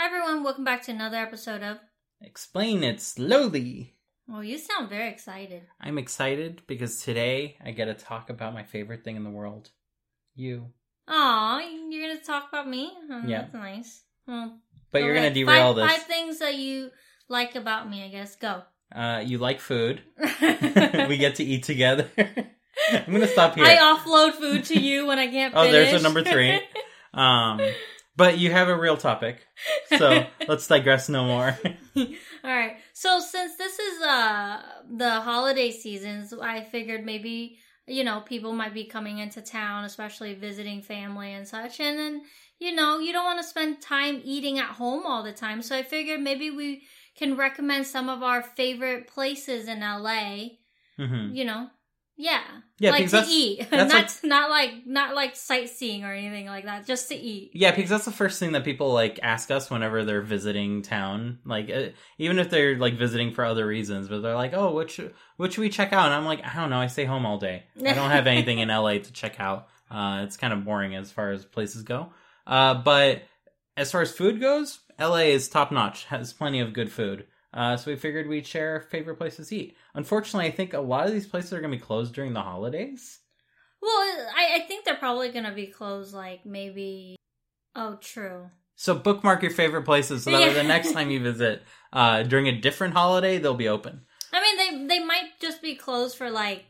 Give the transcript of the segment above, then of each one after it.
Hi everyone, welcome back to another episode of. Explain it slowly. Well, you sound very excited. I'm excited because today I get to talk about my favorite thing in the world. You. Aw, you're gonna talk about me? Oh, Yeah. That's nice. Well, But go you're gonna derail five, this. Five things that you like about me, I guess. Go. Uh, you like food. we get to eat together. I'm gonna stop here. I offload food to you when I can't Oh, there's a number three. Um, but you have a real topic, so let's digress no more. All right. So since this is uh the holiday seasons, I figured maybe you know people might be coming into town, especially visiting family and such, and then you know you don't want to spend time eating at home all the time. So I figured maybe we can recommend some of our favorite places in LA. hmm You know. Yeah, Yeah, like to that's- eat, that's not like- not like not like sightseeing or anything like that. Just to eat. Yeah, because that's the first thing that people like ask us whenever they're visiting town. Like, uh, even if they're like visiting for other reasons, but they're like, "Oh, what should what should we check out?" And I'm like, "I don't know. I stay home all day. I don't have anything in LA to check out. Uh, it's kind of boring as far as places go. Uh, but as far as food goes, LA is top notch. Has plenty of good food. Uh, so we figured we'd share our favorite places to eat. Unfortunately, I think a lot of these places are going to be closed during the holidays. Well, I, I think they're probably gonna be closed. Like maybe. Oh, true. So bookmark your favorite places so that Yeah. the next time you visit uh, during a different holiday, they'll be open. I mean, they they might just be closed for like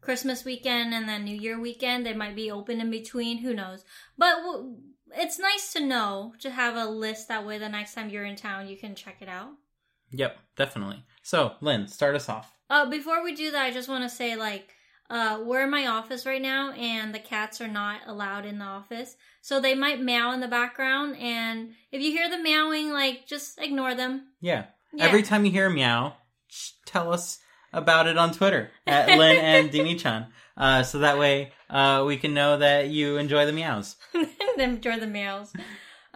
Christmas weekend and then New Year weekend. They might be open in between. Who knows? But w- it's nice to know to have a list that way. The next time you're in town, you can check it out. Yep, definitely. So, Lynn, start us off. Uh, before we do that, I just want to say like. Uh, we're in my office right now, and the cats are not allowed in the office, so they might meow in the background. And if you hear the meowing, like just ignore them. Yeah. Yeah. Every time you hear a meow, tell us about it on Twitter at Lynn and Dini-chan. Uh, so that way uh, we can know that you enjoy the meows. enjoy the meows.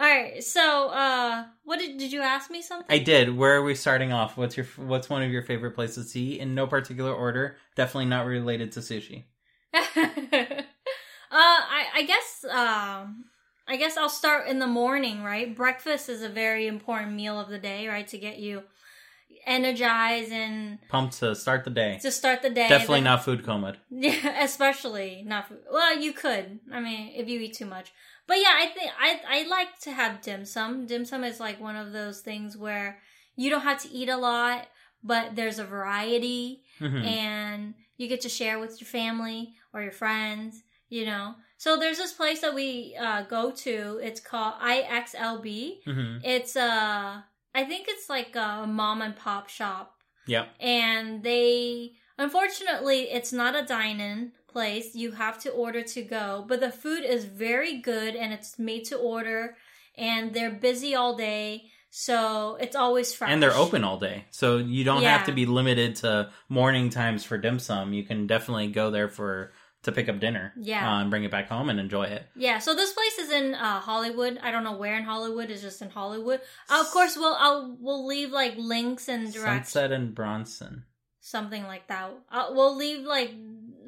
All right, so uh, what did did you ask me something? I did. Where are we starting off? What's your What's one of your favorite places to eat? In no particular order. Definitely not related to sushi. uh, I I guess um, I guess I'll start in the morning. Right, breakfast is a very important meal of the day. Right, to get you energized and Pumped to start the day. to start the day. Definitely The- not food coma. Yeah, especially not. Food. Well, you could. I mean, if you eat too much. But yeah, I think I I like to have dim sum. Dim sum is like one of those things where you don't have to eat a lot, but there's a variety, Mhm. and you get to share with your family or your friends. You know. So there's this place that we uh, go to. It's called IXLB. Mhm. It's uh, I think it's like a mom and pop shop Yep. and they unfortunately it's not a dine-in place you have to order to go but the food is very good and it's made to order and they're busy all day so it's always fresh And they're open all day. So you don't have to be limited to morning times for dim sum. You can definitely go there for to pick up dinner. Yeah. Uh, and bring it back home and enjoy it. yeah so this place is in uh, hollywood i don't know where in hollywood it's just in hollywood uh, of course we'll I'll, we'll leave like links and direct Sunset and Bronson. something like that. Uh, we'll leave like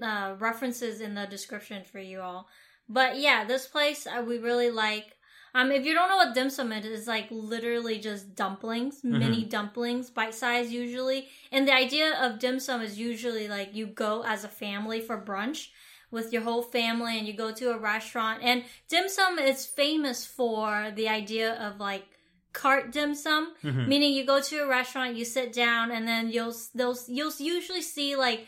uh, references in the description for you all. But yeah, this place uh, we really like. Um, if you don't know what dim sum is, it's like literally just dumplings, mini dumplings, bite size usually. And the idea of dim sum is usually like you go as a family for brunch with your whole family and you go to a restaurant. And dim sum is famous for the idea of like cart dim sum, Mhm. meaning you go to a restaurant, you sit down, and then you'll they'll you'll usually see like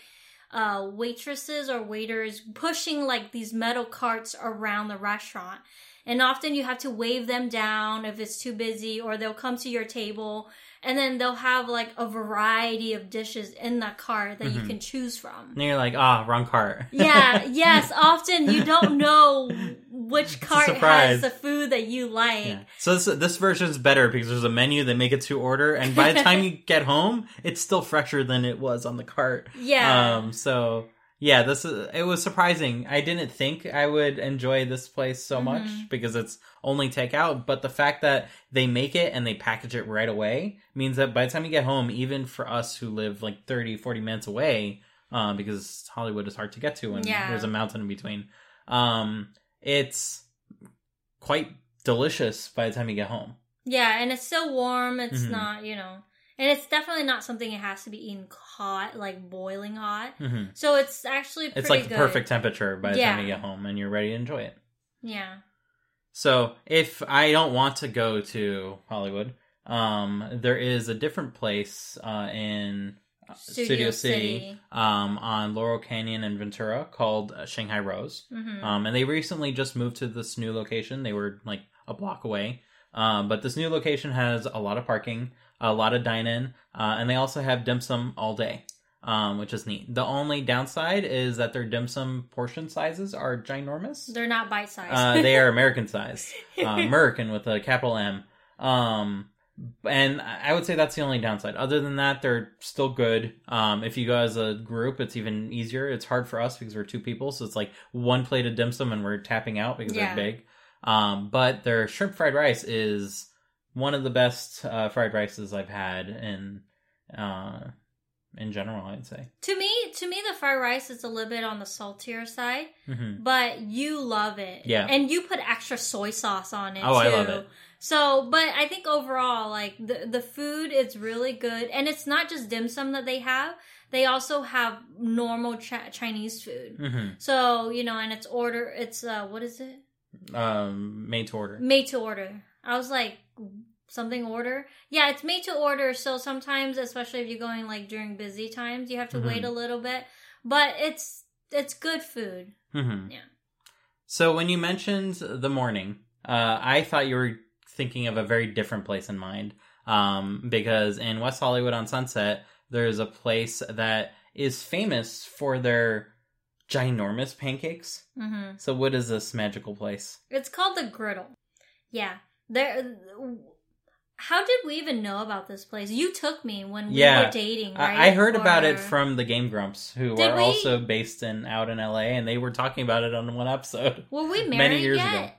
uh, waitresses or waiters pushing like these metal carts around the restaurant. And often you have to wave them down if it's too busy, or they'll come to your table and then they'll have like a variety of dishes in that cart that you Mhm. can choose from. And you're like, ah, wrong cart. Yeah, yes, often you don't know which cart has the food that you like. Yeah. So this this version's better because there's a menu They make it to order, and by the time you get home, it's still fresher than it was on the cart. Yeah. Um. So yeah, this is it was surprising. I didn't think I would enjoy this place so much Mhm. because it's only takeout, but the fact that they make it and they package it right away means that by the time you get home, even for us who live like 30, 40 minutes away, um, because Hollywood is hard to get to and Yeah. there's a mountain in between, um, it's quite delicious by the time you get home. Yeah, and it's still warm. It's Mhm. not, you know, and it's definitely not something it has to be eaten hot, like boiling hot. hmm So it's actually pretty It's like the perfect temperature by the Yeah. time you get home and you're ready to enjoy it. Yeah. So if I don't want to go to Hollywood, um, there is a different place uh, in uh, Studio, Studio, City. City, um, on Laurel Canyon and Ventura called uh, Shanghai Rose. hmm Um, and they recently just moved to this new location. They were like a block away. Um, but this new location has a lot of parking, a lot of dine in, uh, and they also have dim sum all day, um, which is neat. The only downside is that their dim sum portion sizes are ginormous. They're not bite sized. Uh, they are American sized, uh, American with a capital M. Um, and I would say that's the only downside. Other than that, they're still good. Um, if you go as a group, it's even easier. It's hard for us because we're two people, so it's like one plate of dim sum and we're tapping out because Yeah. they're big. Um, but their shrimp fried rice is one of the best uh, fried rices I've had in uh, in general. I'd say. to me, to me, the fried rice is a little bit on the saltier side, hmm but you love it. Yeah. And you put extra soy sauce on it. Oh, I too. love it. So, but I think overall, like the the food is really good, and it's not just dim sum that they have. They also have normal Ch- Chinese food. hmm So you know, and it's order. It's uh, what is it? Um, made to order. Made to order. I was like something order. Yeah, it's made to order. So sometimes, especially if you're going like during busy times, you have to Mhm. wait a little bit. But it's it's good food. hmm Yeah. So when you mentioned the morning, uh, I thought you were thinking of a very different place in mind. Um, because in West Hollywood on Sunset, there's a place that is famous for their ginormous pancakes. hmm So what is this magical place? It's called the Griddle. Yeah. There. How did we even know about this place? You took me when we Yeah. were dating, right? I, I heard about it from the Game Grumps, who Did are we? also based in out in LA, and they were talking about it on one episode. Were we married many years yet? ago.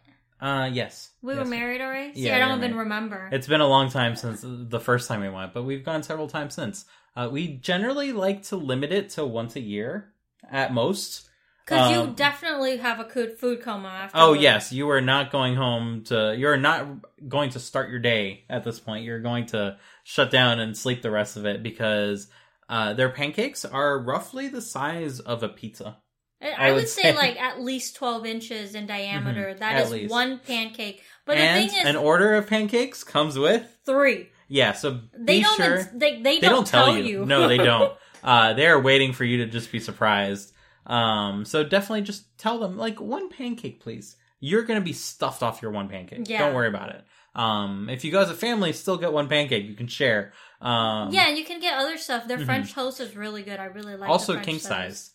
Uh, yes. We were married already. See, Yeah, I don't even married. remember. It's been a long time since the first time we went, but we've gone several times since. Uh, we generally like to limit it to once a year at most. Because you um, definitely have a good food coma after. Oh yes, you are not going home to. You're not going to start your day at this point. You're going to shut down and sleep the rest of it because uh, their pancakes are roughly the size of a pizza. I, I I would would say, say- like at least twelve inches in diameter. That at is least. one pancake. But and the thing is, an order of pancakes comes with three. yeah. So They don't. sure. they, they, they don't, tell, you. no, they don't. Uh, they are waiting for you to just be surprised. Um, so definitely just tell them like one pancake, please. You're gonna be stuffed off your one pancake. Yeah. Don't worry about it. Um, if you go as a family, still get one pancake. You can share. Um, yeah, and you can get other stuff. Their Mhm. French toast is really good. I really like. also the king toast. size.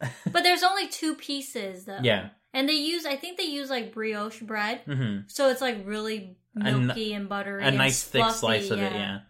But there's only two pieces though. Yeah. And they use, I think they use like brioche bread, hmm so it's like really n- milky and buttery. A nice thick slice of it. Yeah.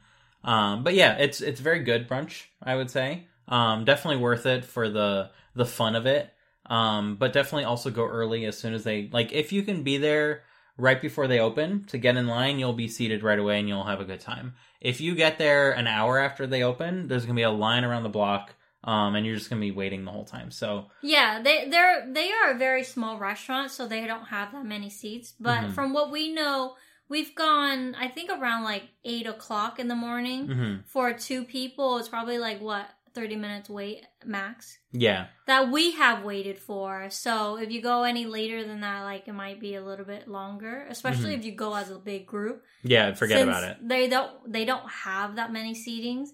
Um, but yeah, it's it's very good brunch. I would say. Um, definitely worth it for the the fun of it. Um, but definitely also go early as soon as they like. If you can be there right before they open to get in line, you'll be seated right away and you'll have a good time. If you get there an hour after they open, there's gonna be a line around the block. Um, and you're just gonna be waiting the whole time. So Yeah, they they're they are a very small restaurant, so they don't have that many seats. But Mhm. from what we know, we've gone I think around like eight o'clock in the morning mhm. for two people. It's probably like what thirty minutes wait max yeah, that we have waited for. So if you go any later than that, like it might be a little bit longer, especially Mhm. if you go as a big group. yeah. Forget about it. They don't they don't have that many seatings.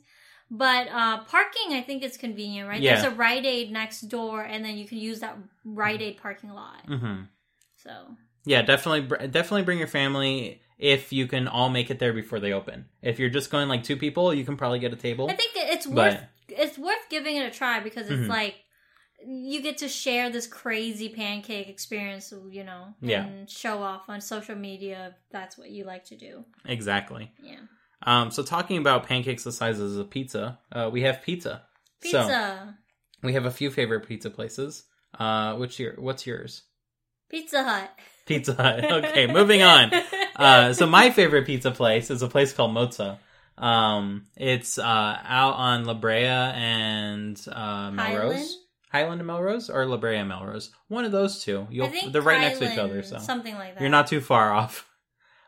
But uh parking I think is convenient, right? Yeah. There's a Rite Aid next door and then you can use that Rite Aid parking lot. hmm So Yeah, definitely, definitely bring your family if you can all make it there before they open. If you're just going like two people, you can probably get a table. I think it's But- worth it's worth giving it a try because it's Mhm. like you get to share this crazy pancake experience, you know, and Yeah. show off on social media if that's what you like to do. Exactly. Yeah. Um, so talking about pancakes the size of a pizza, uh, we have pizza. So Pizza. we have a few favorite pizza places. Uh, which your what's yours? Pizza Hut. Pizza Hut. Okay, moving on. Uh, so my favorite pizza place is a place called Mozza. Um, it's uh, out on La Brea and uh, Melrose. Highland? Highland and Melrose, or La Brea and Melrose. One of those two. You'll I think they're right next to each other, so something like that. you're not too far off.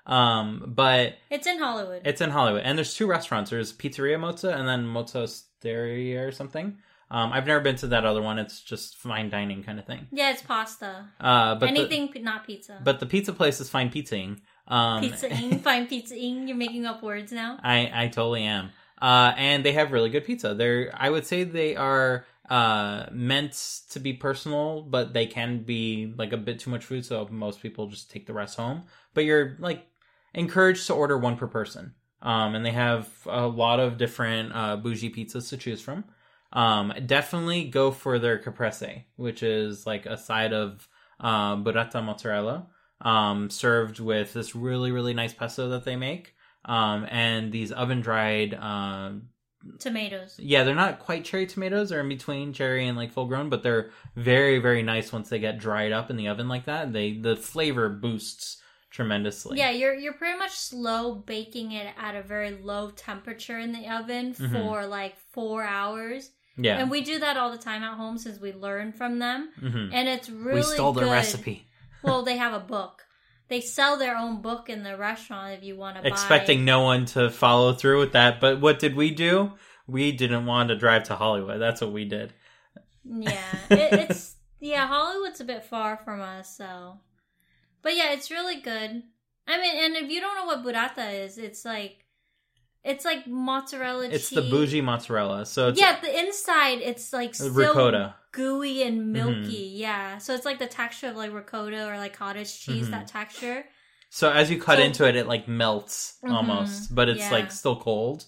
Um, but It's in Hollywood. it's in Hollywood, and there's two restaurants. There's Pizzeria Mozza and then Mozza Osteria or something. Um, I've never been to that other one. It's just fine dining kind of thing. yeah, it's pasta. Uh, but Anything p- not pizza. but the pizza place is fine pizzaing. Um, pizza ing, fine pizza ing. You're making up words now. I I totally am. Uh, and they have really good pizza. They're I would say they are uh meant to be personal, but they can be like a bit too much food, so most people just take the rest home. But you're like encouraged to order one per person. Um, and they have a lot of different uh, bougie pizzas to choose from. Um, definitely go for their caprese, which is like a side of uh, burrata mozzarella, um, served with this really really nice pesto that they make, um, and these oven dried. Um, Tomatoes. yeah, they're not quite cherry tomatoes; they're in between cherry and like full grown, but they're very very nice once they get dried up in the oven like that. They the flavor boosts tremendously. Yeah, you're you're pretty much slow baking it at a very low temperature in the oven Mhm. for like four hours. yeah. And we do that all the time at home since we learned from them. Mhm. And it's really we stole the good. recipe, well, they have a book. They sell their own book in the restaurant if you want to buy. expecting no one to follow through with that. But what did we do? We didn't want to drive to Hollywood. That's what we did. Yeah, it, it's yeah. Hollywood's a bit far from us, so. But yeah, it's really good. I mean, and if you don't know what burrata is, it's like, it's like mozzarella cheese. It's cheese. the bougie mozzarella. So it's yeah, the inside it's like still ricotta. gooey and milky. Mm-hmm. Yeah, so it's like the texture of like ricotta or like cottage cheese. Mhm. That texture. So as you cut So- into it, it like melts Mhm. almost, but it's Yeah. like still cold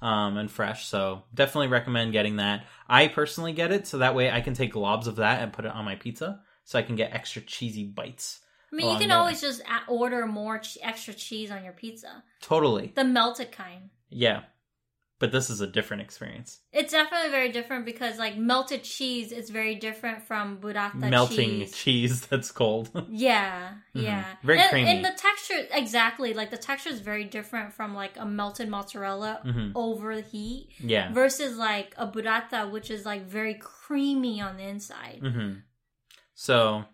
um, and fresh. So definitely recommend getting that. I personally get it so that way I can take globs of that and put it on my pizza, so I can get extra cheesy bites. I mean, you can way. always just order more extra cheese on your pizza, Totally, the melted kind. Yeah. But this is a different experience. It's definitely very different because like melted cheese is very different from burrata cheese. Melting cheese. cheese that's cold. Yeah, yeah. Very and, creamy. And the texture, exactly, like the texture is very different from like a melted mozzarella hmm over the heat Yeah. versus like a burrata, which is like very creamy on the inside. hmm So,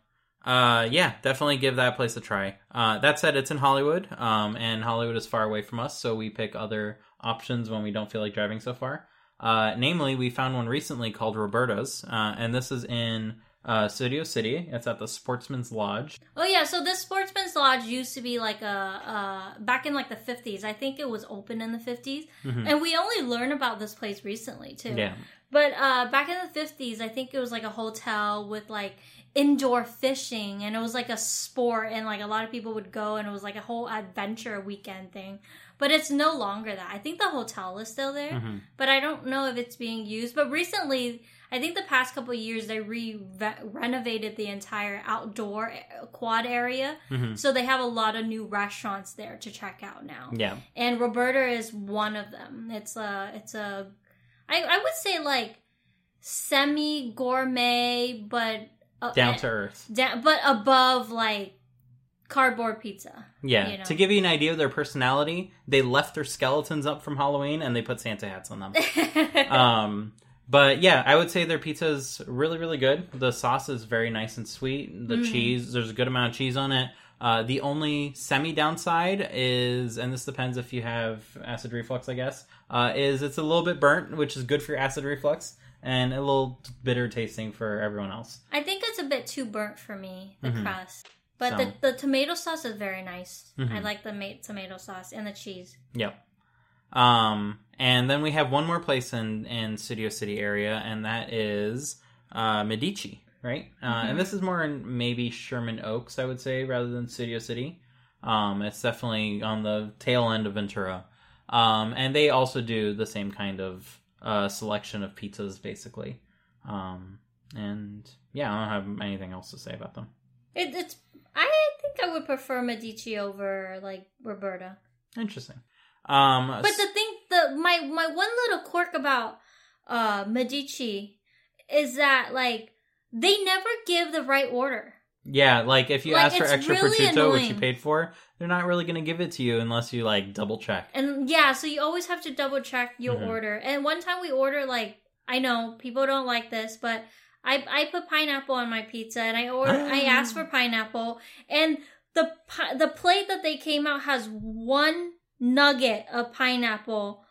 uh, yeah, definitely give that place a try. Uh, that said, it's in Hollywood, um, and Hollywood is far away from us, so we pick other options when we don't feel like driving so far. Uh, namely, we found one recently called Roberta's, uh, and this is in uh, Studio City. It's at the Sportsman's Lodge. Oh yeah, so this Sportsman's Lodge used to be like a uh, back in like the fifties. I think it was open in the 50s Mhm. and we only learned about this place recently too. Yeah. But uh, back in the fifties, I think it was like a hotel with like indoor fishing, and it was like a sport, and like a lot of people would go, and it was like a whole adventure weekend thing. But it's no longer that. I think the hotel is still there, Mhm. but I don't know if it's being used. But recently, I think the past couple of years, they re renovated the entire outdoor quad area, Mhm. so they have a lot of new restaurants there to check out now Yeah. and Roberta is one of them. It's a it's a I I would say like semi gourmet, but uh, Down to earth. da- but above like cardboard pizza. Yeah. you know. To give you an idea of their personality, they left their skeletons up from Halloween and they put Santa hats on them. um but yeah i would say their pizza is really really good the sauce is very nice and sweet the Mhm. cheese there's a good amount of cheese on it uh, the only semi downside is and this depends if you have acid reflux i guess uh, is it's a little bit burnt which is good for your acid reflux and a little bitter tasting for everyone else I think it's a bit too burnt for me, the Mhm. crust. But So- the, the tomato sauce is very nice. I Mhm. like the ma- tomato sauce and the cheese. Yep. Um, and then we have one more place in in Studio City area, and that is uh, Medici, right? Uh, Mhm. And this is more in maybe Sherman Oaks, I would say, rather than Studio City. Um, it's definitely on the tail end of Ventura. Um, and they also do the same kind of uh, selection of pizzas, basically. Um, and yeah, I don't have anything else to say about them. It, it's I think I would prefer Medici over like Roberta. Interesting. Um, But the thing, the my my one little quirk about uh Medici is that like they never give the right order. Yeah, like if you Like, ask for extra really prosciutto, which you paid for, they're not really going to give it to you unless you like double check. And yeah, so you always have to double check your Mhm. order. And one time we order like I know people don't like this, but I I put pineapple on my pizza and I ordered I asked for pineapple and the the plate that they came out has one nugget of pineapple,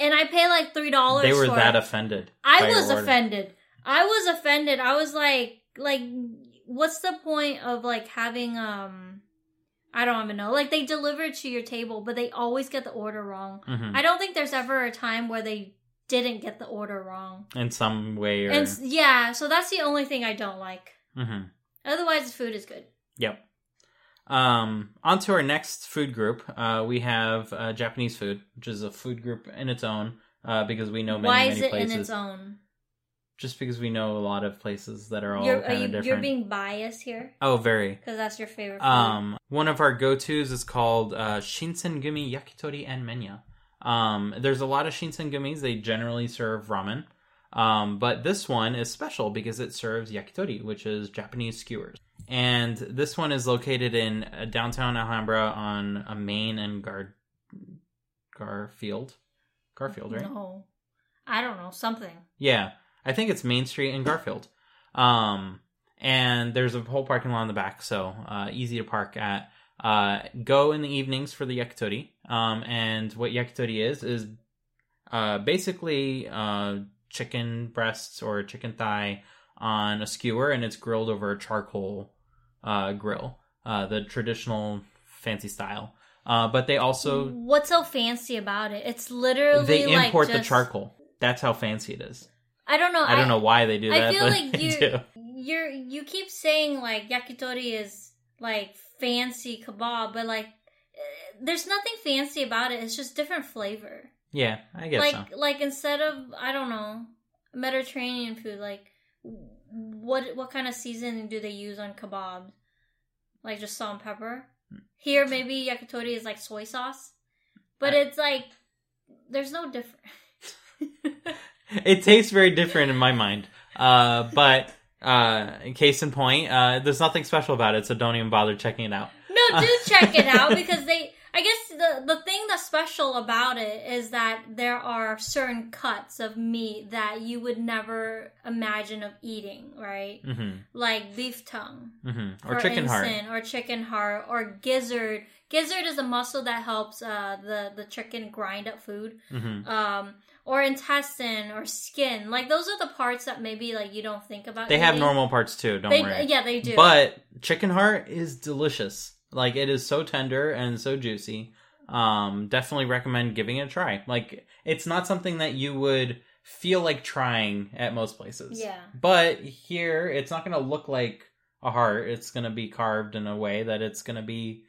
and I pay like three dollars. They were that it. offended. I was offended. I was offended. I was like, like, what's the point of like having um, I don't even know. Like they deliver it to your table, but they always get the order wrong. Mhm. I don't think there's ever a time where they didn't get the order wrong. in some way or. And yeah, so that's the only thing I don't like. Mhm. Otherwise, the food is good. Yep. Um, on to our next food group. Uh, we have uh, Japanese food, which is a food group in its own. Uh, because we know many places. Why many is it places. in its own? Just because we know a lot of places that are all You're, are kind you, of different. you're being biased here oh, very. because that's your favorite food. Um, one of our go-tos is called uh, Shinsengumi Yakitori and Menya. Um, there's a lot of Shinsengumis. They generally serve ramen. Um, but this one is special because it serves yakitori, which is Japanese skewers. And this one is located in uh, downtown Alhambra on a Main and Gar- Garfield. Garfield, right? No, I don't know something. Yeah, I think it's Main Street in Garfield. Um, and there's a whole parking lot in the back, so uh, easy to park at. Uh, go in the evenings for the yakitori. Um, and what yakitori is is uh, basically uh, chicken breasts or chicken thigh on a skewer, and it's grilled over a charcoal uh, grill, uh, the traditional fancy style. Uh, but they also What's so fancy about it? It's literally they like import the charcoal. That's how fancy it is. I don't know. I don't know why they do I that. I feel like you do. you're you keep saying like yakitori is like fancy kebab, but like eh, there's nothing fancy about it. It's just different flavor. Yeah, I guess like so. like instead of I don't know Mediterranean food, like what what kind of seasoning do they use on kebabs? Like just salt and pepper. Here maybe yakitori is like soy sauce, but I- it's like there's no difference. it tastes very different in my mind. Uh, but uh, case in point, uh, there's nothing special about it, so don't even bother checking it out. No, do check it out because they. I guess the the thing that's special about it is that there are certain cuts of meat that you would never imagine of eating, right? hmm Like beef tongue, hmm Or chicken heart. or chicken heart, or gizzard. Gizzard is a muscle that helps uh, the the chicken grind up food. hmm Um, or intestine or skin. Like those are the parts that maybe like you don't think about. They have normal parts too. Don't They, worry. yeah, they do. But chicken heart is delicious. Like it is so tender and so juicy. Um, definitely recommend giving it a try. Like it's not something that you would feel like trying at most places. yeah, But here, it's not going to look like a heart. It's going to be carved in a way that it's going to be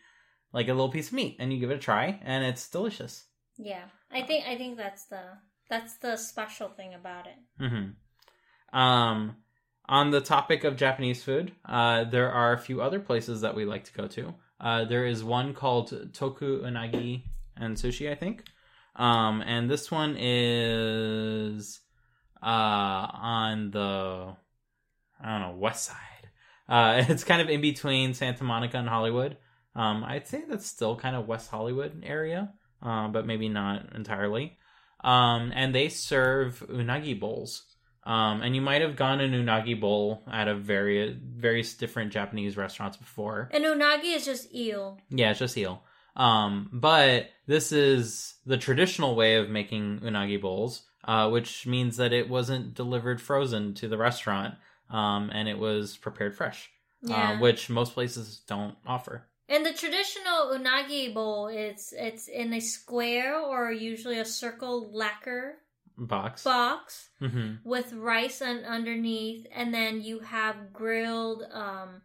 like a little piece of meat, and you give it a try, and it's delicious. yeah. I think I think that's the that's the special thing about it. hmm Um, on the topic of Japanese food, uh, there are a few other places that we like to go to. Uh, there is one called Toku Unagi and Sushi, I think. Um, and this one is uh, on the I don't know west side. Uh, it's kind of in between Santa Monica and Hollywood. Um, I'd say that's still kind of West Hollywood area, uh, but maybe not entirely. Um, and they serve unagi bowls. Um, and you might have gone an unagi bowl at a very various different Japanese restaurants before. And unagi is just eel. Yeah, it's just eel. Um, but this is the traditional way of making unagi bowls, uh, which means that it wasn't delivered frozen to the restaurant, um, and it was prepared fresh, Yeah. uh, which most places don't offer. and the traditional unagi bowl, it's it's in a square or usually a circle lacquer Box. box hmm with rice un- underneath, and then you have grilled um,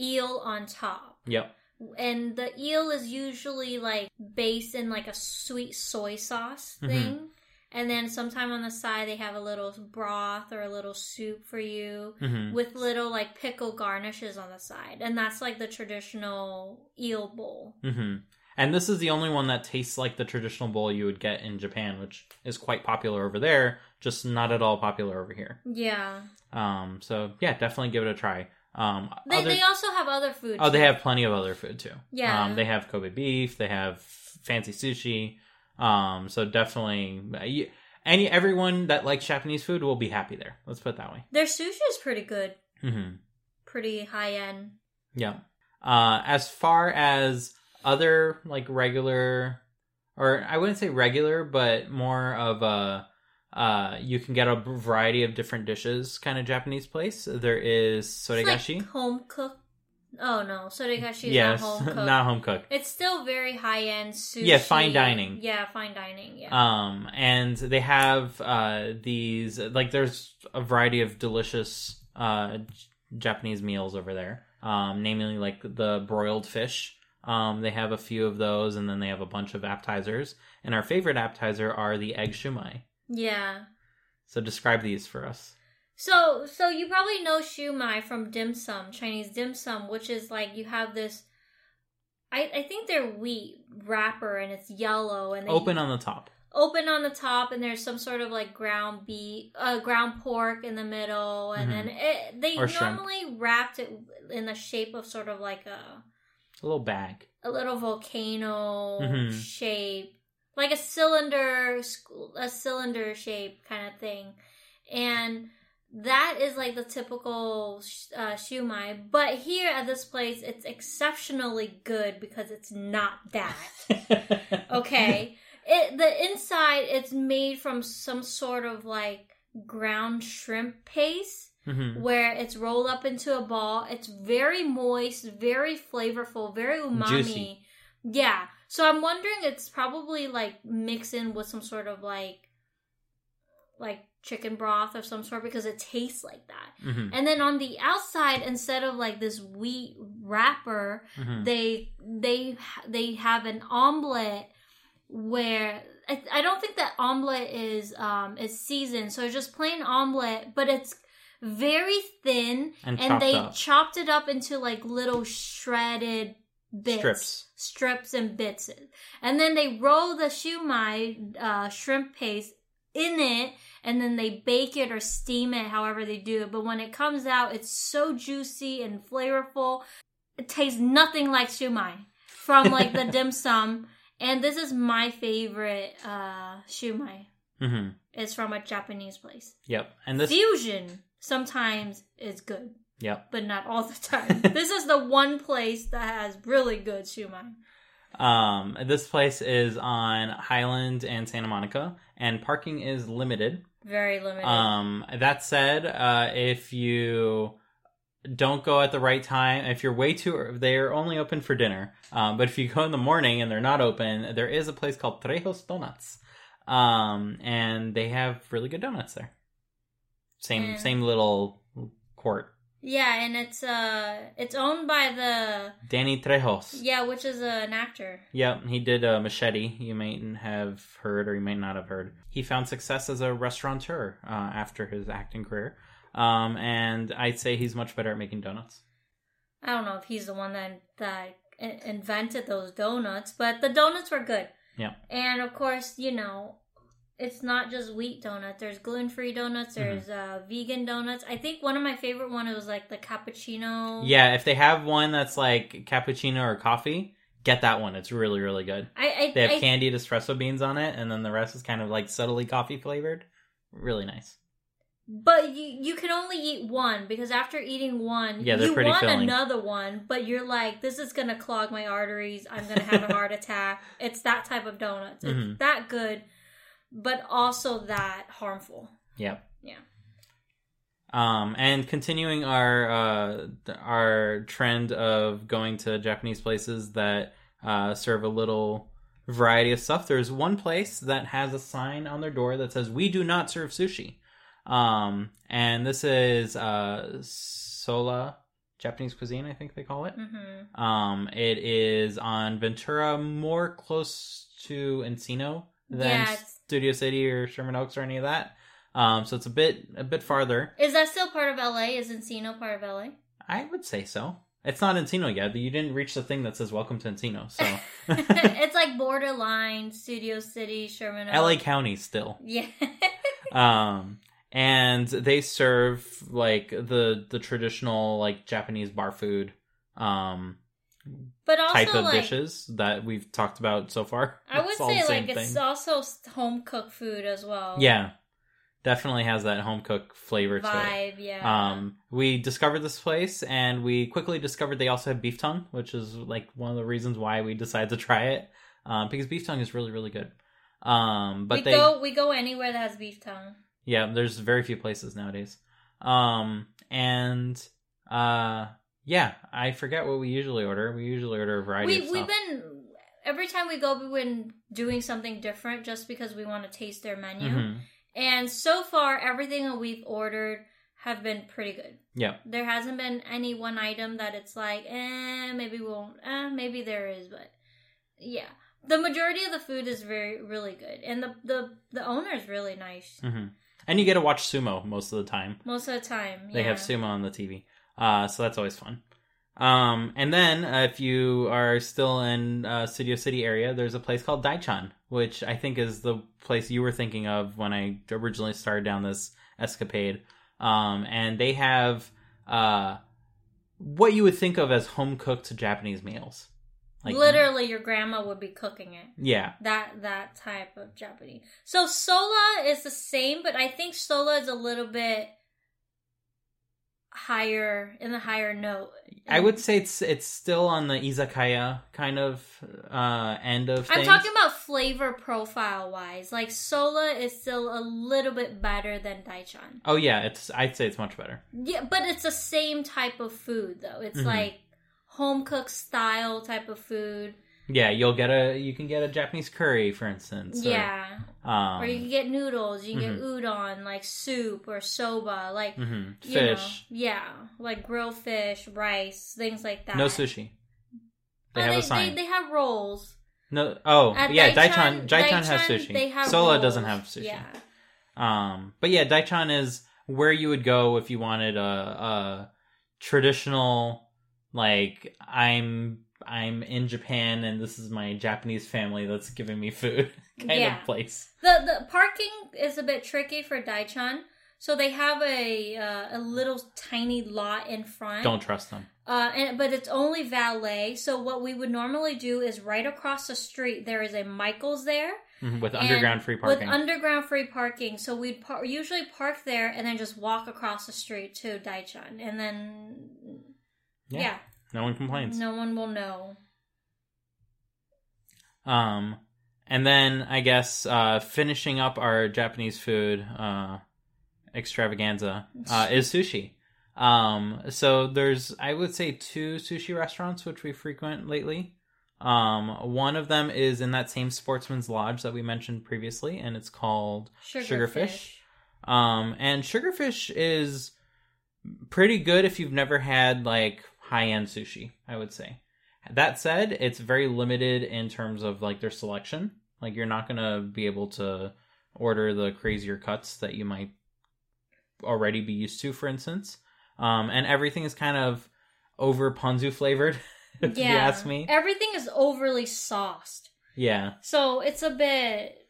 eel on top. Yep. and the eel is usually like based in like a sweet soy sauce Mhm. thing and then sometime on the side they have a little broth or a little soup for you hmm with little like pickle garnishes on the side and that's like the traditional eel bowl hmm And this is the only one that tastes like the traditional bowl you would get in Japan, which is quite popular over there, just not at all popular over here. yeah Um, so yeah, definitely give it a try. Um, they, other- they also have other food oh, they have plenty of other food too. Yeah. um, they have Kobe beef, they have fancy sushi. Um, so definitely, you, any everyone that likes Japanese food will be happy there. Let's put it that way. their sushi is pretty good hmm pretty high end Yeah. Uh, as far as other like regular, or I wouldn't say regular, but more of a uh, you can get a variety of different dishes kind of Japanese place. There is soregashi. like home cooked. Oh no, soregashi is yes, not home cooked. not home cooked. It's still very high end sushi. Yeah, fine dining. Yeah, fine dining. Yeah. Um, and they have uh, these like there's a variety of delicious uh, J- Japanese meals over there. Um, namely like the broiled fish. Um, they have a few of those, and then they have a bunch of appetizers. And our favorite appetizer are the egg shumai. yeah. So describe these for us. So, so you probably know shumai from dim sum, Chinese dim sum, which is like you have this. I I think they're wheat wrapper and it's yellow and they Open on the top. open on the top and there's some sort of like ground beef, uh, ground pork in the middle, and then it, they Mm-hmm. Or shrimp. normally wrapped it in the shape of sort of like a A little bag. a little volcano Mhm. shape, like a cylinder, a cylinder shape kind of thing, and that is like the typical uh, shumai. But here at this place, it's exceptionally good because it's not that. Okay, it the inside it's made from some sort of like ground shrimp paste Mhm. where it's rolled up into a ball. It's very moist, very flavorful, very umami. Juicy. Yeah. So I'm wondering it's probably like mixed in with some sort of like like chicken broth of some sort because it tastes like that. Mhm. And then on the outside instead of like this wheat wrapper, Mhm. they they they have an omelet where I, I don't think that omelet is um is seasoned, so it's just plain omelet, but it's very thin, And and, they up. chopped it up into like little shredded bits, Strips. strips and bits, and then they roll the shumai uh, shrimp paste in it, and then they bake it or steam it, however they do it. But when it comes out, it's so juicy and flavorful. It tastes nothing like shumai from like the dim sum. And this is my favorite uh shumai. Mhm. It's from a Japanese place. Yep. And this. Fusion sometimes is good, Yeah. but not all the time. this is the one place that has really good shumai. Um, this place is on Highland and Santa Monica, and parking is limited. Very limited. Um, that said, uh, if you don't go at the right time, if you're way too, they're only open for dinner. Um, but if you go in the morning and they're not open, there is a place called Trejo's Donuts. Um, and they have really good donuts there. Same, And- same little court. yeah, and it's uh it's owned by the Danny Trejos. yeah, which is uh, an actor. Yeah, he did uh, Machete. You might have heard, or you might not have heard. He found success as a restaurateur uh, after his acting career, um, and I'd say he's much better at making donuts. I don't know if he's the one that that invented those donuts, but the donuts were good. Yeah. And of course, you know, it's not just wheat donut. There's gluten free donuts. Mm-hmm. There's uh, vegan donuts. I think one of my favorite one was like the cappuccino. Yeah, if they have one that's like cappuccino or coffee, get that one. It's really, really good. I, I, They have I candied espresso beans on it, and then the rest is kind of like subtly coffee flavored. Really nice. but you you can only eat one because after eating one, Yeah, you want filling. another one. But you're like, this is gonna clog my arteries. I'm gonna have a heart attack. It's that type of donuts. It's that good, but also that harmful. Yep. Yeah. Um, and continuing our uh, our trend of going to Japanese places that uh, serve a little variety of stuff. There's one place that has a sign on their door that says "We do not serve sushi," um, and this is uh, Sola Japanese cuisine, I think they call it. hmm Um, it is on Ventura, more close to Encino than Yeah, Studio City or Sherman Oaks or any of that. Um, so it's a bit a bit farther. Is that still part of LA? Is Encino part of LA? I would say so. It's not Encino yet. You didn't reach the thing that says "Welcome to Encino." So it's like borderline Studio City, Sherman. Oaks. L.A. County still. Yeah. Um, and they serve like the the traditional like Japanese bar food um but also type of like dishes that we've talked about so far. I would say like same it's also home cooked food as well. yeah, definitely has that home cook flavor to it. Yeah. Um, we discovered this place, and we quickly discovered they also have beef tongue, which is like one of the reasons why we decided to try it. Um, because beef tongue is really, really good. Um, but we they, go we go anywhere that has beef tongue. yeah, there's very few places nowadays. Um, and uh, yeah, I forget what we usually order. We usually order a variety We of we've been every time we go, we've been doing something different just because we want to taste their menu. Mhm. And so far, everything that we've ordered have been pretty good. Yeah. There hasn't been any one item that it's like, eh, maybe we won't. Eh, maybe there is, but yeah, the majority of the food is very really good, and the the the owner is really nice hmm And you get to watch sumo most of the time. most of the time. They have sumo on the TV, uh, so that's always fun. Um, and then uh, if you are still in uh, Studio City area, there's a place called Daichan, which I think is the place you were thinking of when I originally started down this escapade. Um, and they have uh, what you would think of as home cooked Japanese meals. Literally, your grandma would be cooking it. yeah, That that type of Japanese. So sola is the same, but I think sola is a little bit higher in the higher note. I would say it's it's still on the izakaya kind of uh, end of I'm talking about flavor profile wise. Like sola is still a little bit better than daichan. Oh yeah, it's I'd say it's much better. Yeah, but it's the same type of food though. It's Mhm. like home cooked style type of food. Yeah, you'll get a you can get a Japanese curry, for instance. or, yeah. um, or you can get noodles, you can mhm. get udon, like soup or soba, like mhm, you know, fish, yeah, like grilled fish, rice, things like that. no sushi. They Oh, have they, a sign. They, they have rolls. no, oh At yeah, Daichan- Daichan Daichan has sushi. They have Sola rolls. doesn't have sushi. Yeah. Um, but yeah, Daichan is where you would go if you wanted a, a traditional like I'm I'm in Japan and this is my Japanese family that's giving me food kind Yeah. of place. The the parking is a bit tricky for Daichan. So they have a uh, a little tiny lot in front. Don't trust them. Uh, and but it's only valet. So what we would normally do is right across the street there is a Michaels there Mhm, With underground free parking. With underground free parking, so we'd par- usually park there and then just walk across the street to Daichan, and then Yeah. yeah, no one complains. no one will know. Um, and then I guess uh, finishing up our Japanese food uh, extravaganza uh, is sushi. Um, so there's I would say two sushi restaurants which we frequent lately. Um, one of them is in that same Sportsman's Lodge that we mentioned previously, and it's called Sugarfish. Um, and Sugarfish is pretty good if you've never had like high end sushi, I would say. That said, it's very limited in terms of like their selection. Like you're not gonna be able to order the crazier cuts that you might already be used to, for instance. Um, and everything is kind of over ponzu flavored, if Yeah, you ask me. everything is overly sauced, Yeah. so it's a bit.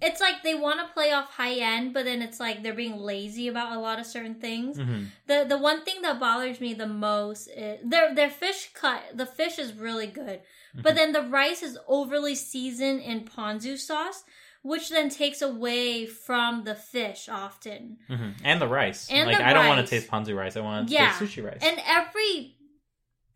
It's like they want to play off high end, but then it's like they're being lazy about a lot of certain things. hmm The the one thing that bothers me the most is their their fish cut. The fish is really good, but Mhm. then the rice is overly seasoned in ponzu sauce, which then takes away from the fish often. hmm And the rice. And like I don't want to taste ponzu rice. I want to Yeah. taste sushi rice. And every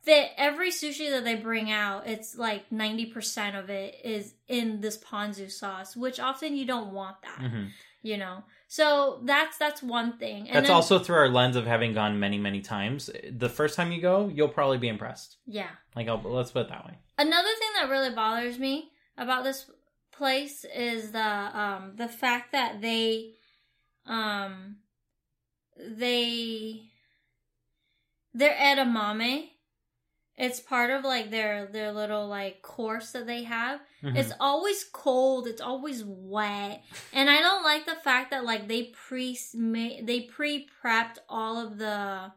that every sushi that they bring out, it's like ninety percent of it is in this ponzu sauce, which often you don't want that, Mhm. you know. So that's that's one thing. And That's then- also through our lens of having gone many, many times. The first time you go, you'll probably be impressed. yeah. Like, I'll, let's put it that way. Another thing that really bothers me about this place is the um the fact that they um they their edamame it's part of like their their little like course that they have Mhm. it's always cold it's always wet and i don't like the fact that like they pre they pre prepped all of the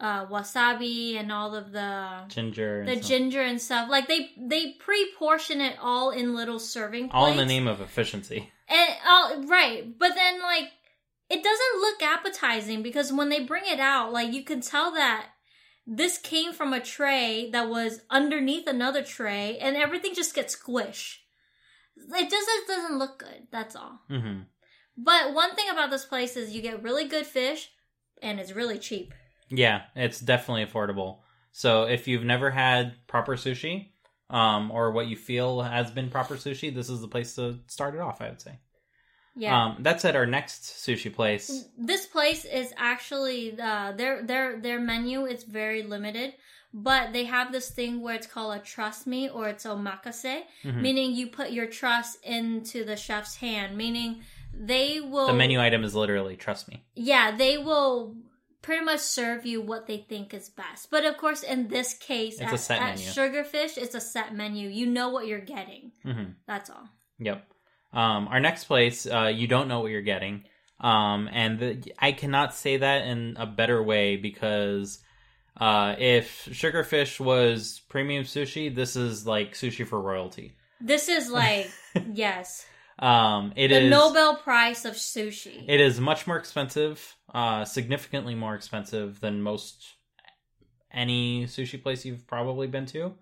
uh wasabi and all of the ginger. and the stuff. ginger and stuff. Like they they pre-portion it all in little serving plates. All in the name of efficiency. And all right, but then like it doesn't look appetizing because when they bring it out, like you can tell that this came from a tray that was underneath another tray, and everything just gets squished. It just it doesn't look good. That's all. hmm But one thing about this place is you get really good fish, and it's really cheap. Yeah, it's definitely affordable. So if you've never had proper sushi, um, or what you feel has been proper sushi, this is the place to start it off. I would say. Yeah. Um, that's at our next sushi place. this place is actually uh, their their their menu is very limited, but they have this thing where it's called a trust me or it's omakase, Mhm. meaning you put your trust into the chef's hand, meaning they will The menu item is literally trust me. yeah, they will pretty much serve you what they think is best. But of course, in this case, It's at, a set at menu. Sugarfish, it's a set menu. You know what you're getting. hmm That's all. Yep. Um, our next place, uh, you don't know what you're getting. Um, and the, I cannot say that in a better way because uh, if Sugarfish was premium sushi, this is like sushi for royalty. This is like yes, Um, it the is- Nobel Prize of sushi. It is much more expensive, uh, significantly more expensive than most any sushi place you've probably been to,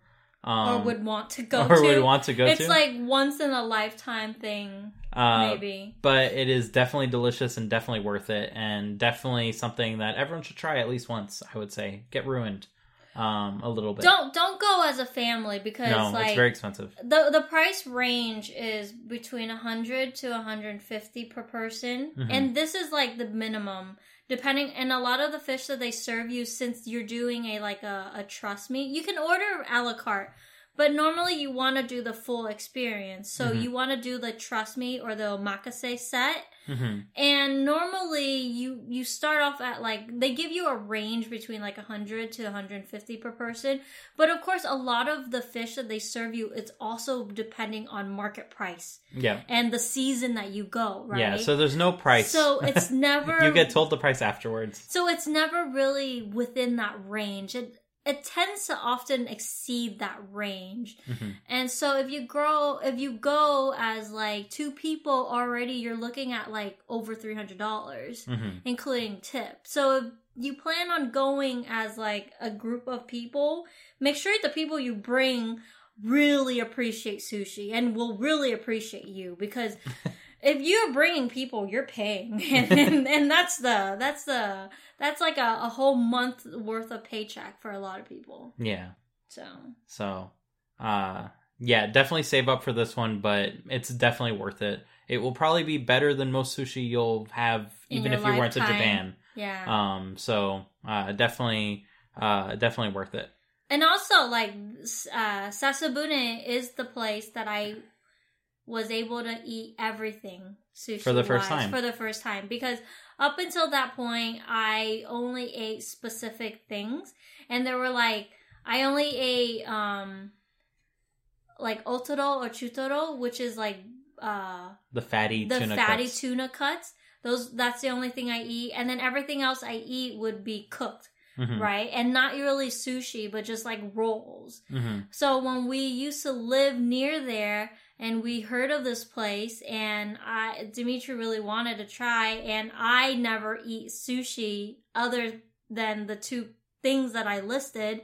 um, or would want to go or to. would want to go it's to. like once in a lifetime thing, uh, maybe. but it is definitely delicious and definitely worth it, and definitely something that everyone should try at least once. I would say get ruined um, a little bit. Don't don't go as a family because no, like it's very expensive. the the price range is between 100 to 150 per person Mhm. and this is like the minimum depending and a lot of the fish that they serve you since you're doing a like a, a trust me you can order a la carte but normally you want to do the full experience so Mhm. you want to do the trust me or the omakase set hmm and normally you you start off at like they give you a range between like 100 to 150 per person but of course a lot of the fish that they serve you it's also depending on market price Yeah, and the season that you go right yeah. So there's no price. so it's never you get told the price afterwards. so it's never really within that range it it tends to often exceed that range Mhm. and so if you grow if you go as like two people already you're looking at like over $300 hmm including tip. So if you plan on going as like a group of people, make sure the people you bring really appreciate sushi and will really appreciate you because if you're bringing people, you're paying, and, and, and that's the that's the that's like a, a whole month worth of paycheck for a lot of people. Yeah. So So, uh, yeah, definitely save up for this one, but it's definitely worth it. It will probably be better than most sushi you'll have, In even if you weren't to. Japan. yeah, Um, so uh, definitely, uh, definitely worth it. And also, like, uh, Sasabune is the place that I was able to eat everything sushi For the first time. For the first time, because up until that point, I only ate specific things, and there were like I only ate um like otoro or chutoro, which is like uh The fatty the tuna fatty cuts. tuna cuts. Those that's the only thing I eat, and then everything else I eat would be cooked Mhm, right? And not really sushi, but just like rolls. mhm. So when we used to live near there and we heard of this place and I Dimitri really wanted to try and I never eat sushi other than the two things that I listed.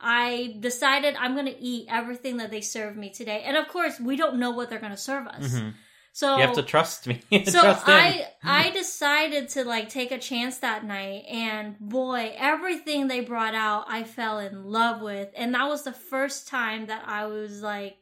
I decided I'm going to eat everything that they serve me today. And of course, we don't know what they're going to serve us. Mhm. So You have to trust me. so trust. I I decided to like take a chance that night and boy, everything they brought out I fell in love with. And that was the first time that I was like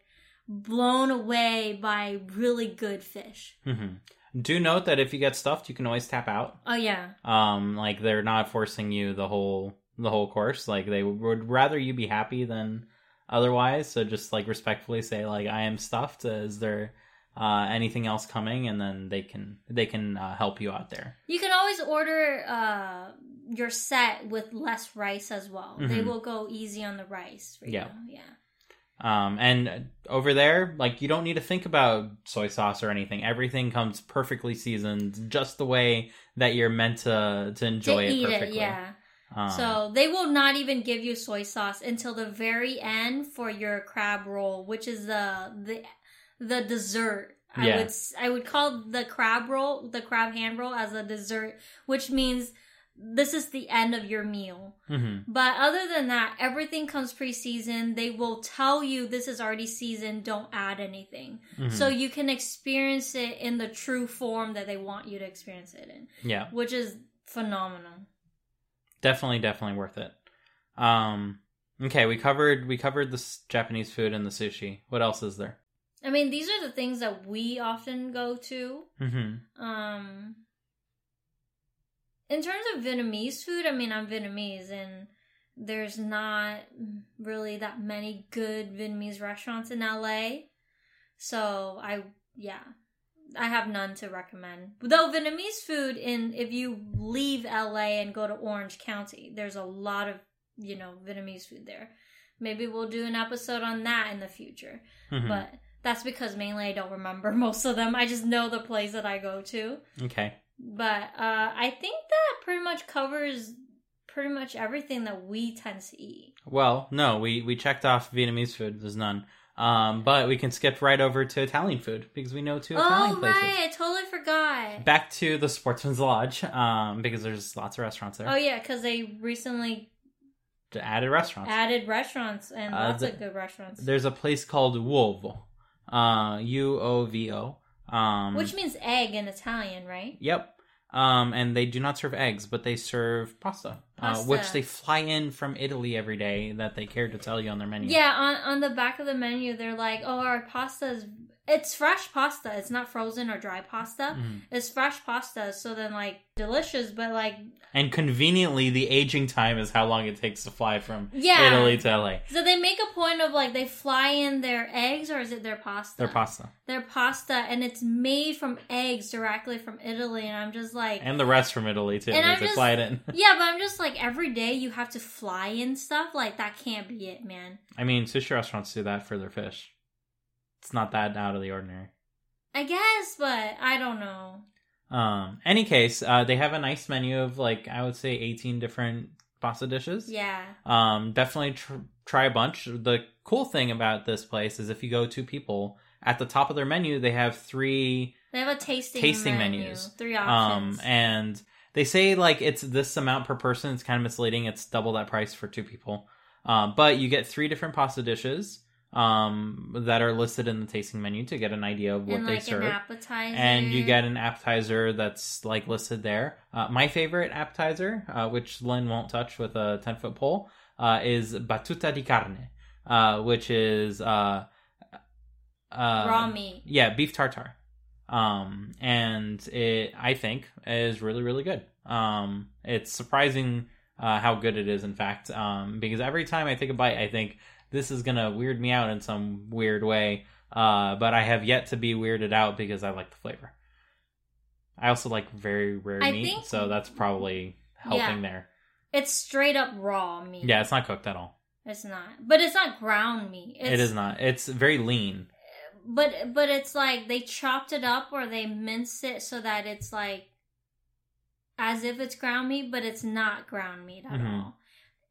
blown away by really good fish. Mhm. Do note that if you get stuffed, you can always tap out. Oh yeah. Um, like they're not forcing you the whole the whole course. Like they would rather you be happy than otherwise. So just like respectfully say like I am stuffed. Is there uh, anything else coming? And then they can they can uh, help you out there. You can always order uh your set with less rice as well. They Mhm. will go easy on the rice for Yeah. you. Yeah. Um, and over there, like you don't need to think about soy sauce or anything. Everything comes perfectly seasoned, just the way that you're meant to to enjoy to it perfectly. it, yeah. Um, So they will not even give you soy sauce until the very end for your crab roll, which is the the the dessert. I Yeah. would I would call the crab roll, the crab hand roll, as a dessert, which means this is the end of your meal. hmm But other than that, everything comes pre-seasoned. They will tell you this is already seasoned. Don't add anything, hmm so you can experience it in the true form that they want you to experience it in, yeah, which is phenomenal. definitely, definitely worth it. Um, okay, we covered we covered the Japanese food and the sushi. What else is there? I mean, these are the things that we often go to. hmm Um, in terms of Vietnamese food, I mean, I'm Vietnamese, and there's not really that many good Vietnamese restaurants in LA. So I, yeah, I have none to recommend. Though Vietnamese food, in if you leave LA and go to Orange County, there's a lot of you know Vietnamese food there. Maybe we'll do an episode on that in the future. hmm But that's because mainly I don't remember most of them. I just know the place that I go to. okay, But uh, I think that pretty much covers pretty much everything that we tend to eat. well, no, we we checked off Vietnamese food. There's none. Um, but we can skip right over to Italian food because we know two Italian oh, places. right. I totally forgot. Back to the Sportsman's Lodge, um, because there's lots of restaurants there. Oh, yeah, because they recently Added restaurants. added restaurants and Uh, lots the- of good restaurants. There's a place called Uovo, uh, U O V O. Um, Which means egg in Italian, right? Yep. Um, and they do not serve eggs, but they serve pasta, Uh, which they fly in from Italy every day. That they care to tell you on their menu. Yeah, on, on the back of the menu, they're like, oh, our pasta is. It's fresh pasta. It's not frozen or dry pasta. Mhm. It's fresh pasta. So then, like, delicious, but like, And conveniently, the aging time is how long it takes to fly from Yeah. Italy to LA. so they make a point of like, they fly in their eggs or is it their pasta? Their pasta Their pasta, and it's made from eggs directly from Italy. And I'm just like, and the rest from Italy too. And I'm just- fly it in. yeah, but I'm just like, every day you have to fly in stuff. Like, that can't be it, man. I mean, sushi restaurants do that for their fish. It's not that out of the ordinary. I guess, but I don't know. Um, any case, uh, they have a nice menu of like I would say eighteen different pasta dishes. Yeah. Um, definitely tr- try a bunch. The cool thing about this place is if you go two people, at the top of their menu they have three They have a tasting Tasting menu, menus. Three um options. and they say like it's this amount per person. It's kind of misleading. It's double that price for two people. Um, but you get three different pasta dishes um that are listed in the tasting menu to get an idea of what and they like serve an appetizer. and you get an appetizer that's like listed there. Uh, my favorite appetizer, uh, which Lynn won't touch with a ten foot pole, uh, is battuta di carne, uh, which is uh, uh, raw meat. Yeah, beef tartare. Um, and it, I think, is really really good. Um, it's surprising uh, how good it is. In fact, um, because every time I take a bite, I think this is gonna weird me out in some weird way. Uh, but I have yet to be weirded out because I like the flavor. I also like very rare I meat, think- so that's probably helping Yeah. there. It's straight up raw meat. Yeah, it's not cooked at all. It's not. But it's not ground meat. It's, it is not. It's very lean. But but it's like they chopped it up or they minced it so that it's like as if it's ground meat, but it's not ground meat at Mhm. all.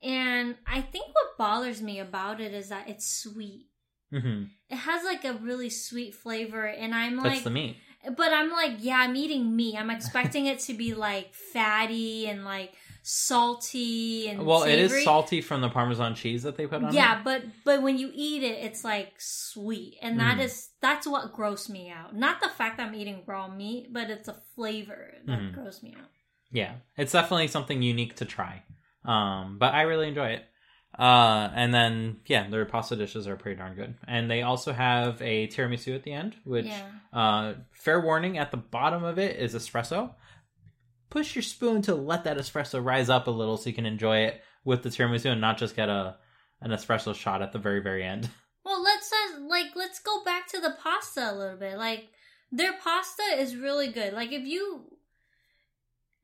And I think what bothers me about it is that it's sweet. hmm It has like a really sweet flavor, and I'm That's like, the meat. but I'm like, yeah, I'm eating meat. I'm expecting it to be like fatty and like salty and Well, it is salty from the Parmesan cheese that they put on Yeah, it. but but when you eat it, it's like sweet, and that Mhm. is that's what grossed me out. Not the fact that I'm eating raw meat, but it's a flavor that Mhm. grossed me out. Yeah, it's definitely something unique to try. Um, but I really enjoy it. Uh, and then yeah, their pasta dishes are pretty darn good. And they also have a tiramisu at the end, which Yeah. uh, fair warning at the bottom of it is espresso. Push your spoon to let that espresso rise up a little so you can enjoy it with the tiramisu and not just get a an espresso shot at the very very end. Well, let's uh, like let's go back to the pasta a little bit. Like their pasta is really good. Like if you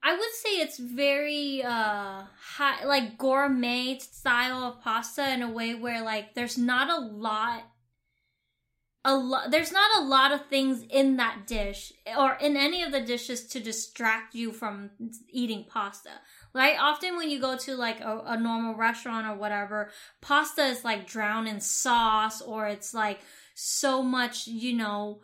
I would say it's very uh high like gourmet style of pasta in a way where like there's not a lot a lot there's not a lot of things in that dish or in any of the dishes to distract you from eating pasta. Right? Often when you go to like a, a normal restaurant or whatever, pasta is like drowned in sauce or it's like so much, you know,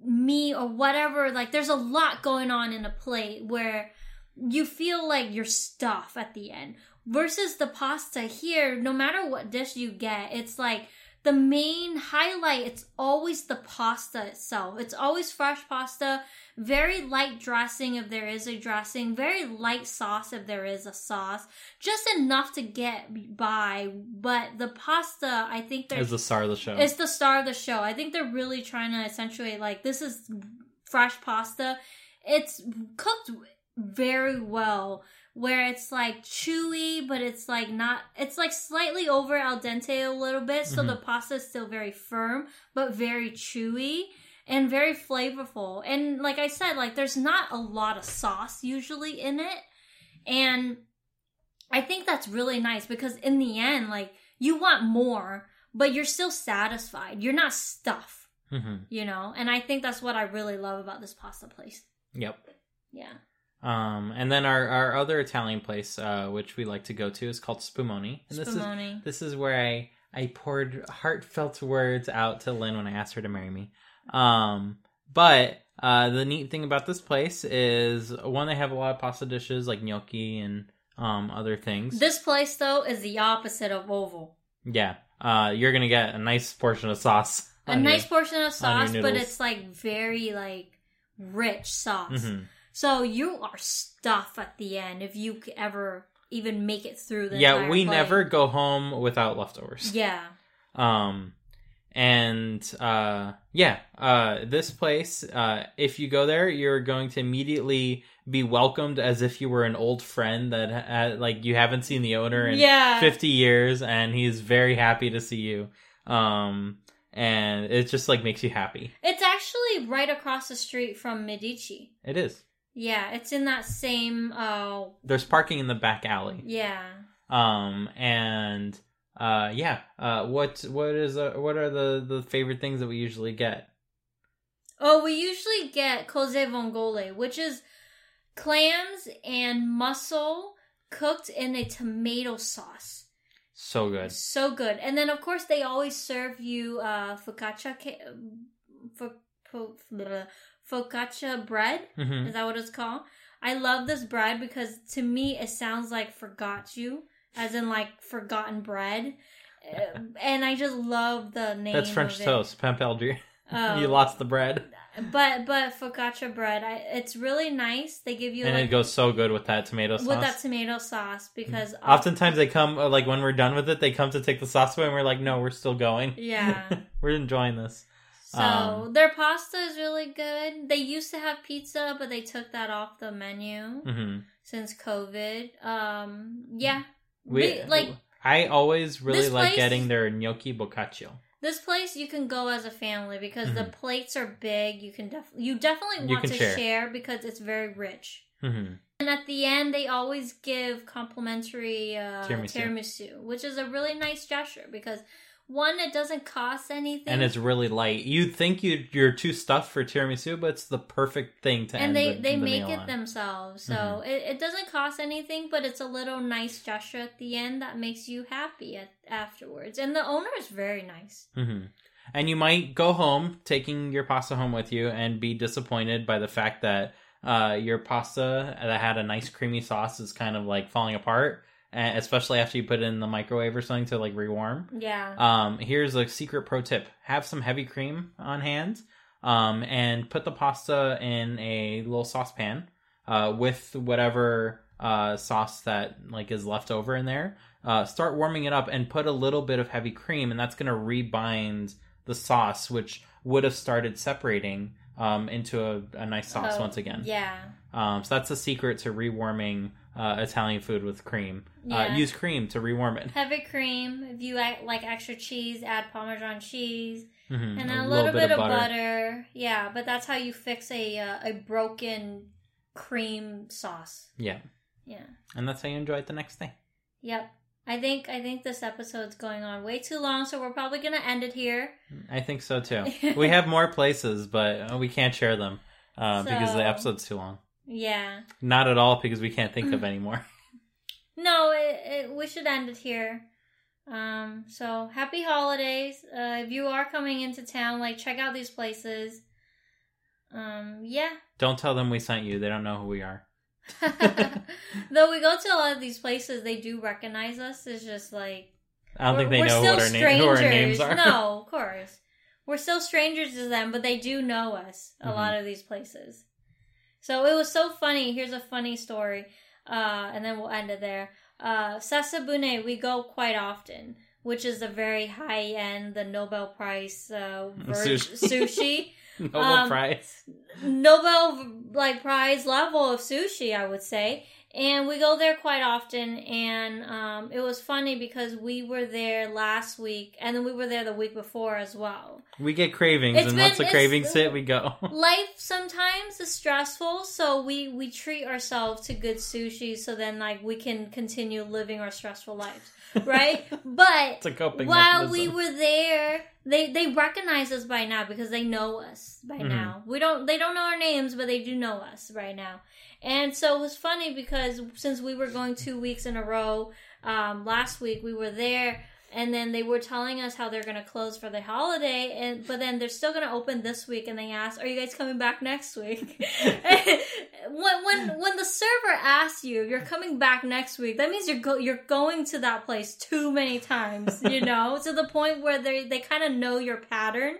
meat or whatever. Like there's a lot going on in a plate where you feel like you're stuff at the end. Versus the pasta here, no matter what dish you get, it's like the main highlight, it's always the pasta itself. It's always fresh pasta, very light dressing if there is a dressing, very light sauce if there is a sauce, just enough to get by. But the pasta, I think Is the star of the show. it's the star of the show. I think they're really trying to accentuate like this is fresh pasta. It's cooked very well where it's like chewy but it's like not it's like slightly over al dente a little bit so Mhm. the pasta is still very firm but very chewy and very flavorful. And like i said like there's not a lot of sauce usually in it. And i think that's really nice because in the end like you want more but you're still satisfied. You're not stuffed hmm you know? And i think that's what i really love about this pasta place. Yep. yeah Um, and then our, our other Italian place, uh, which we like to go to, is called Spumoni. And this is spumoni this is where I I poured heartfelt words out to Lynn when I asked her to marry me. Um, but uh, the neat thing about this place is one, they have a lot of pasta dishes like gnocchi and um other things. this place though is the opposite of Uovo yeah, uh, you're gonna get a nice portion of sauce. a nice your- portion of sauce but it's like very like rich sauce Mhm. So you are stuffed at the end if you ever even make it through the Yeah, we never go home without leftovers. yeah Um, and uh, yeah, uh, this place, uh, if you go there, you're going to immediately be welcomed as if you were an old friend that uh, like you haven't seen the owner in yeah 50 years, and he's very happy to see you. Um, and it just like makes you happy. it's actually right across the street from medici It is. Yeah it's in that same uh There's parking in the back alley. yeah Um, and uh, yeah. Uh, what what is uh, what are the the favorite things that we usually get? Oh, we usually get cozze vongole, which is clams and mussel cooked in a tomato sauce. So good. So good. And then, of course, they always serve you uh, focaccia, ca- fo- focaccia bread. hmm Is that what it's called? I love this bread because to me it sounds like forgot you, as in like forgotten bread. Uh, and I just love the name. That's French of it. toast. Pampelgier. Oh. you lost the bread. But but focaccia bread, I, it's really nice. They give you and like it goes so good with that tomato sauce. with that tomato sauce because Oftentimes they come, uh, like when we're done with it, they come to take the sauce away and we're like, no, we're still going. Yeah. we're enjoying this. So um, their pasta is really good. They used to have pizza, but they took that off the menu hmm since COVID. Um, yeah, We, like I always really like place- getting their gnocchi boccaccio. this place you can go as a family because the plates are big. You can def- you definitely Mm-hmm. You want to share. share because it's very rich. hmm And at the end, they always give complimentary uh, Tiramisu. tiramisu. which is a really nice gesture because one, it doesn't cost anything, And it's really light. You'd think you you're too stuffed for tiramisu, but it's the perfect thing to and end they the, they the make it on. themselves, so Mhm. it, it doesn't cost anything, but it's a little nice gesture at the end that makes you happy at, afterwards. And the owner is very nice. hmm And you might go home taking your pasta home with you and be disappointed by the fact that uh, your pasta that had a nice creamy sauce is kind of like falling apart, especially after you put it in the microwave or something to like rewarm. Yeah, Um, here's a secret pro tip: have some heavy cream on hand, um, and put the pasta in a little saucepan uh, with whatever uh, sauce that like is left over in there. Uh, start warming it up and put a little bit of heavy cream, and that's going to rebind the sauce, which would have started separating um, into a, a nice sauce Oh, once again. Yeah, Um, so that's the secret to rewarming uh, Italian food with cream. Yeah. Uh, use cream to rewarm it. heavy cream. If you add, like extra cheese, add Parmesan cheese. Mhm. and a, little, bit, of butter. Yeah, but that's how you fix a uh, a broken cream sauce. Yeah. Yeah. And that's how you enjoy it the next day. Yep. I think I think this episode's going on way too long, so we're probably gonna end it here. I think so too. we have more places, but uh, we can't share them uh, because the episode's too long. Yeah. Not at all because we can't think of anymore. No, it, it, we should end it here. Um. So happy holidays. Uh, if you are coming into town, like check out these places. Um. Yeah. Don't tell them we sent you. They don't know who we are. Though we go to a lot of these places, they do recognize us. It's just like I don't think they know what our, name, who our names are. No, of course. We're still strangers to them, but they do know us. A Mhm. lot of these places. So it was so funny. Here's a funny story, uh, and then we'll end it there. Uh, Sasabune, we go quite often, which is the very high end, the Nobel Prize uh, ver- Sushi. Nobel Um, Prize. Nobel like prize level of sushi, I would say. And we go there quite often, and um, it was funny because we were there last week, and then we were there the week before as well. We get cravings, It's and been- once the cravings hit, we go. Life sometimes is stressful, so we we treat ourselves to good sushi, so then like we can continue living our stressful lives, right? but it's a coping while we were there they they recognize us by now because they know us by Mhm. now we don't they don't know our names but they do know us right now and so it was funny because since we were going two weeks in a row um, last week we were there and then they were telling us how they're going to close for the holiday and but then they're still going to open this week and they asked are you guys coming back next week? When when when the server asks you you're coming back next week that means you're go- you're going to that place too many times you know? To the point where they they kind of know your pattern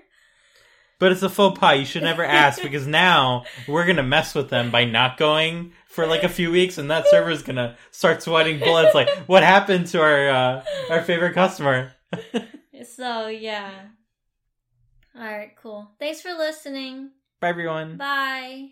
But it's a faux pas. You should never ask because now we're gonna mess with them by not going for like a few weeks, and that server's gonna start sweating bullets. Like, what happened to our uh, our favorite customer? so yeah all right cool thanks for listening Bye, everyone. bye